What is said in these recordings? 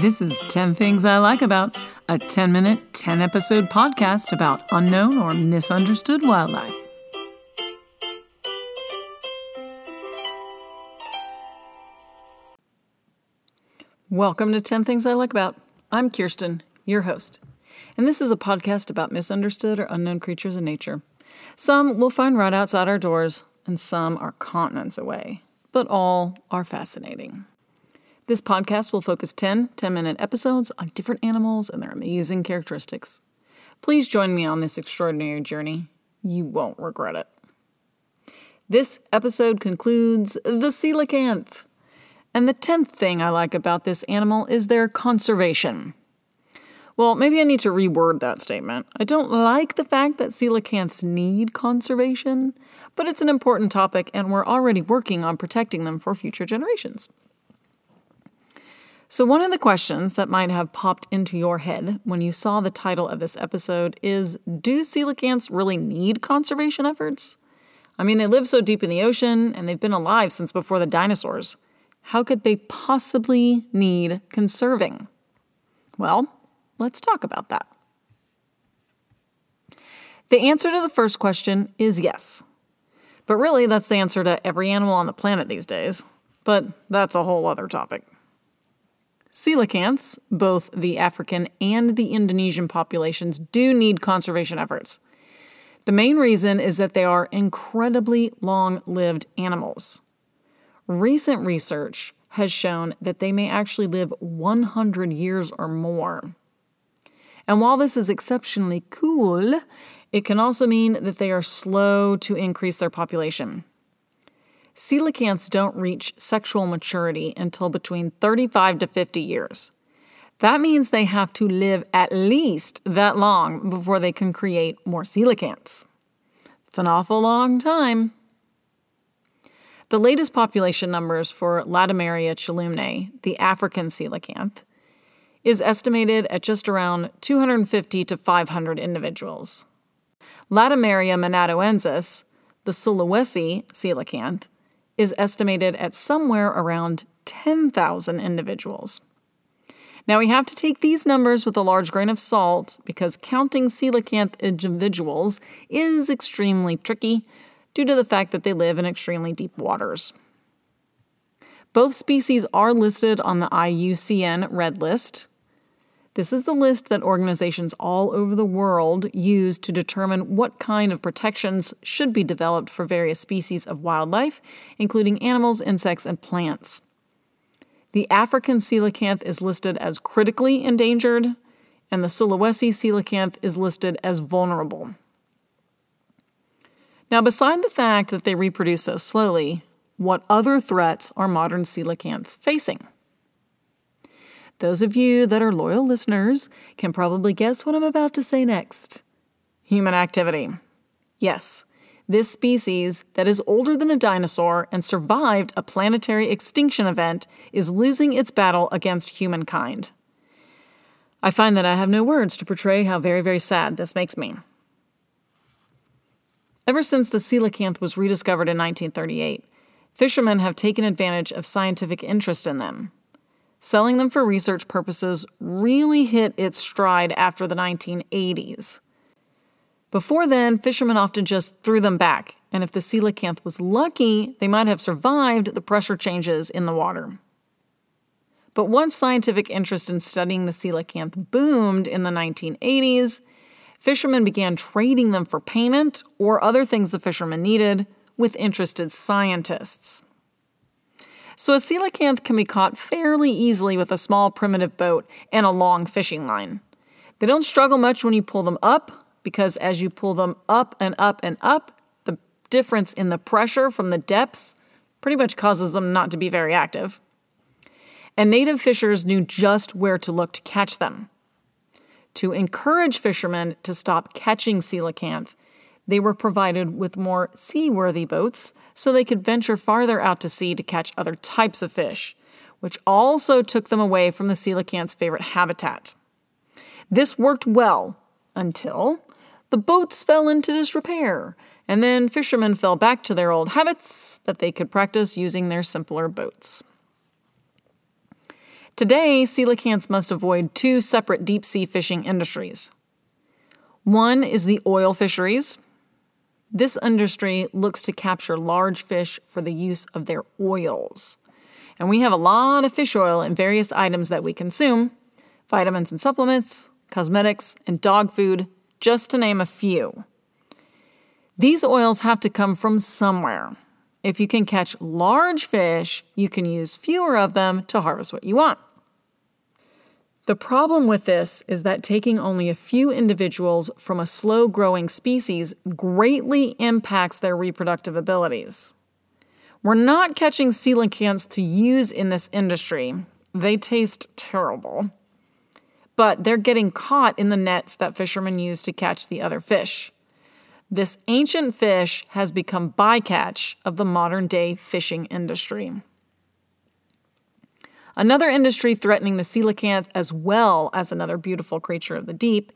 This is 10 Things I Like About, a 10 minute, 10 episode podcast about unknown or misunderstood wildlife. Welcome to 10 Things I Like About. I'm Kiersten, your host, and this is a podcast about misunderstood or unknown creatures in nature. Some we'll find right outside our doors, and some are continents away, but all are fascinating. This podcast will focus 10 10 minute episodes on different animals and their amazing characteristics. Please join me on this extraordinary journey. You won't regret it. This episode concludes the coelacanth. And the 10th thing I like about this animal is their conservation. Well, maybe I need to reword that statement. I don't like the fact that coelacanths need conservation, but it's an important topic and we're already working on protecting them for future generations. So, one of the questions that might have popped into your head when you saw the title of this episode is Do coelacanths really need conservation efforts? I mean, they live so deep in the ocean and they've been alive since before the dinosaurs. How could they possibly need conserving? Well, let's talk about that. The answer to the first question is yes. But really, that's the answer to every animal on the planet these days. But that's a whole other topic. Coelacanths, both the African and the Indonesian populations, do need conservation efforts. The main reason is that they are incredibly long lived animals. Recent research has shown that they may actually live 100 years or more. And while this is exceptionally cool, it can also mean that they are slow to increase their population. Coelacanths don't reach sexual maturity until between 35 to 50 years. That means they have to live at least that long before they can create more coelacanths. It's an awful long time. The latest population numbers for Latimeria chalumnae, the African coelacanth, is estimated at just around 250 to 500 individuals. Latimeria menadoensis, the Sulawesi coelacanth, is estimated at somewhere around 10,000 individuals. Now, we have to take these numbers with a large grain of salt because counting coelacanth individuals is extremely tricky due to the fact that they live in extremely deep waters. Both species are listed on the IUCN Red List, this is the list that organizations all over the world use to determine what kind of protections should be developed for various species of wildlife, including animals, insects, and plants. The African coelacanth is listed as critically endangered, and the Sulawesi coelacanth is listed as vulnerable. Now, beside the fact that they reproduce so slowly, what other threats are modern coelacanths facing? Those of you that are loyal listeners can probably guess what I'm about to say next human activity. Yes, this species that is older than a dinosaur and survived a planetary extinction event is losing its battle against humankind. I find that I have no words to portray how very, very sad this makes me. Ever since the coelacanth was rediscovered in 1938, fishermen have taken advantage of scientific interest in them selling them for research purposes really hit its stride after the 1980s. Before then, fishermen often just threw them back, and if the coelacanth was lucky, they might have survived the pressure changes in the water. But once scientific interest in studying the coelacanth boomed in the 1980s, fishermen began trading them for payment or other things the fishermen needed with interested scientists. So a coelacanth can be caught fairly easily with a small primitive boat and a long fishing line. They don't struggle much when you pull them up because as you pull them up and up and up, the difference in the pressure from the depths pretty much causes them not to be very active. And native fishers knew just where to look to catch them. To encourage fishermen to stop catching coelacanth, they were provided with more seaworthy boats so they could venture farther out to sea to catch other types of fish, which also took them away from the coelacanth's favorite habitat. This worked well until the boats fell into disrepair, and then fishermen fell back to their old habits that they could practice using their simpler boats. Today, coelacanths must avoid two separate deep sea fishing industries. One is the oil fisheries. This industry looks to capture large fish for the use of their oils. And we have a lot of fish oil in various items that we consume vitamins and supplements, cosmetics, and dog food, just to name a few. These oils have to come from somewhere. If you can catch large fish, you can use fewer of them to harvest what you want. The problem with this is that taking only a few individuals from a slow growing species greatly impacts their reproductive abilities. We're not catching coelacanths to use in this industry. They taste terrible. But they're getting caught in the nets that fishermen use to catch the other fish. This ancient fish has become bycatch of the modern day fishing industry. Another industry threatening the coelacanth as well as another beautiful creature of the deep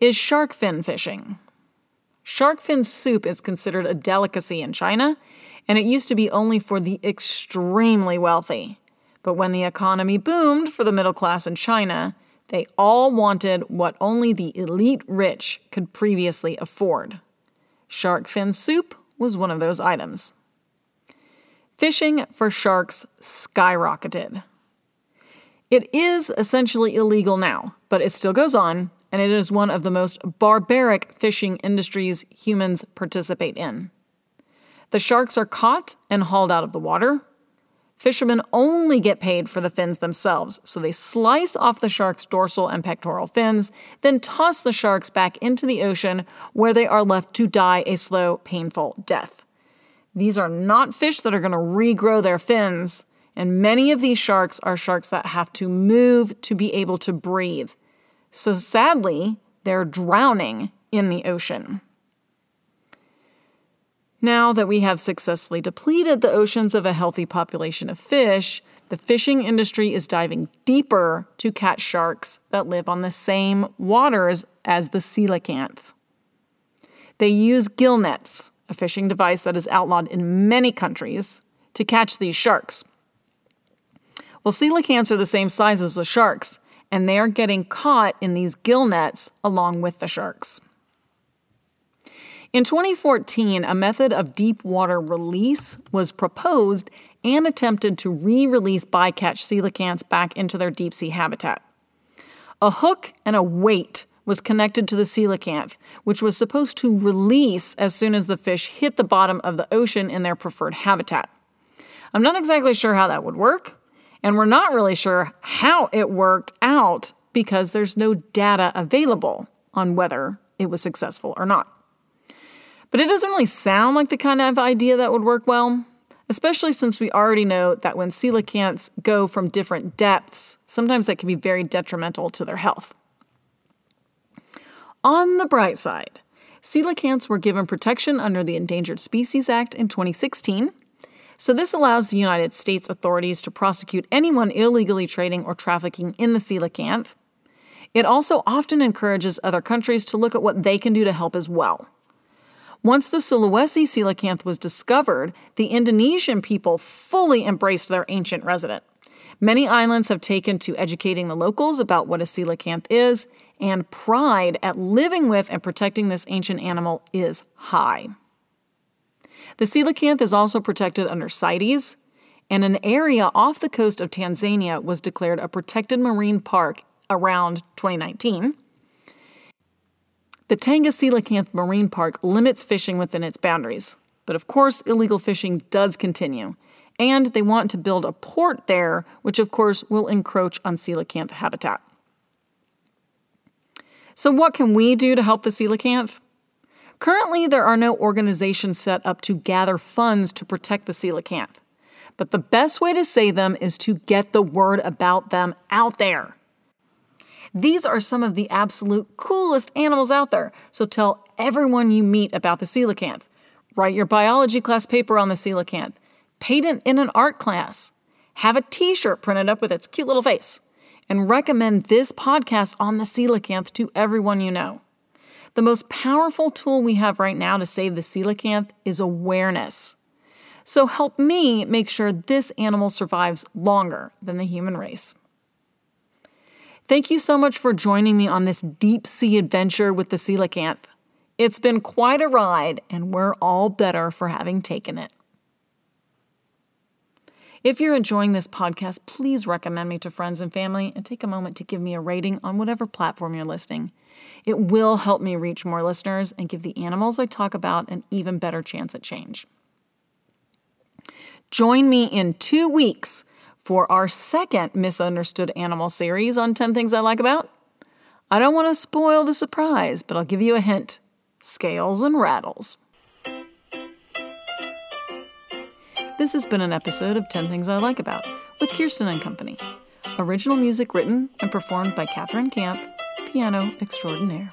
is shark fin fishing. Shark fin soup is considered a delicacy in China, and it used to be only for the extremely wealthy. But when the economy boomed for the middle class in China, they all wanted what only the elite rich could previously afford. Shark fin soup was one of those items. Fishing for sharks skyrocketed. It is essentially illegal now, but it still goes on, and it is one of the most barbaric fishing industries humans participate in. The sharks are caught and hauled out of the water. Fishermen only get paid for the fins themselves, so they slice off the shark's dorsal and pectoral fins, then toss the sharks back into the ocean where they are left to die a slow, painful death. These are not fish that are going to regrow their fins, and many of these sharks are sharks that have to move to be able to breathe. So sadly, they're drowning in the ocean. Now that we have successfully depleted the oceans of a healthy population of fish, the fishing industry is diving deeper to catch sharks that live on the same waters as the coelacanth. They use gill nets, a fishing device that is outlawed in many countries, to catch these sharks. Well, coelacanths are the same size as the sharks, and they are getting caught in these gill nets along with the sharks. In 2014, a method of deep water release was proposed and attempted to re release bycatch coelacanths back into their deep sea habitat. A hook and a weight was connected to the coelacanth, which was supposed to release as soon as the fish hit the bottom of the ocean in their preferred habitat. I'm not exactly sure how that would work, and we're not really sure how it worked out because there's no data available on whether it was successful or not. But it doesn't really sound like the kind of idea that would work well, especially since we already know that when coelacanths go from different depths, sometimes that can be very detrimental to their health. On the bright side, coelacanths were given protection under the Endangered Species Act in 2016. So, this allows the United States authorities to prosecute anyone illegally trading or trafficking in the coelacanth. It also often encourages other countries to look at what they can do to help as well. Once the Sulawesi coelacanth was discovered, the Indonesian people fully embraced their ancient resident. Many islands have taken to educating the locals about what a coelacanth is, and pride at living with and protecting this ancient animal is high. The coelacanth is also protected under CITES, and an area off the coast of Tanzania was declared a protected marine park around 2019. The Tanga Coelacanth Marine Park limits fishing within its boundaries, but of course, illegal fishing does continue. And they want to build a port there, which of course will encroach on coelacanth habitat. So, what can we do to help the coelacanth? Currently, there are no organizations set up to gather funds to protect the coelacanth. But the best way to save them is to get the word about them out there. These are some of the absolute coolest animals out there, so tell everyone you meet about the coelacanth. Write your biology class paper on the coelacanth. Patent in an art class. Have a t shirt printed up with its cute little face. And recommend this podcast on the coelacanth to everyone you know. The most powerful tool we have right now to save the coelacanth is awareness. So help me make sure this animal survives longer than the human race. Thank you so much for joining me on this deep sea adventure with the coelacanth. It's been quite a ride, and we're all better for having taken it. If you're enjoying this podcast, please recommend me to friends and family and take a moment to give me a rating on whatever platform you're listening. It will help me reach more listeners and give the animals I talk about an even better chance at change. Join me in two weeks for our second Misunderstood Animal series on 10 Things I Like About. I don't want to spoil the surprise, but I'll give you a hint scales and rattles. This has been an episode of 10 Things I Like About with Kiersten and Company. Original music written and performed by Catherine Camp, piano extraordinaire.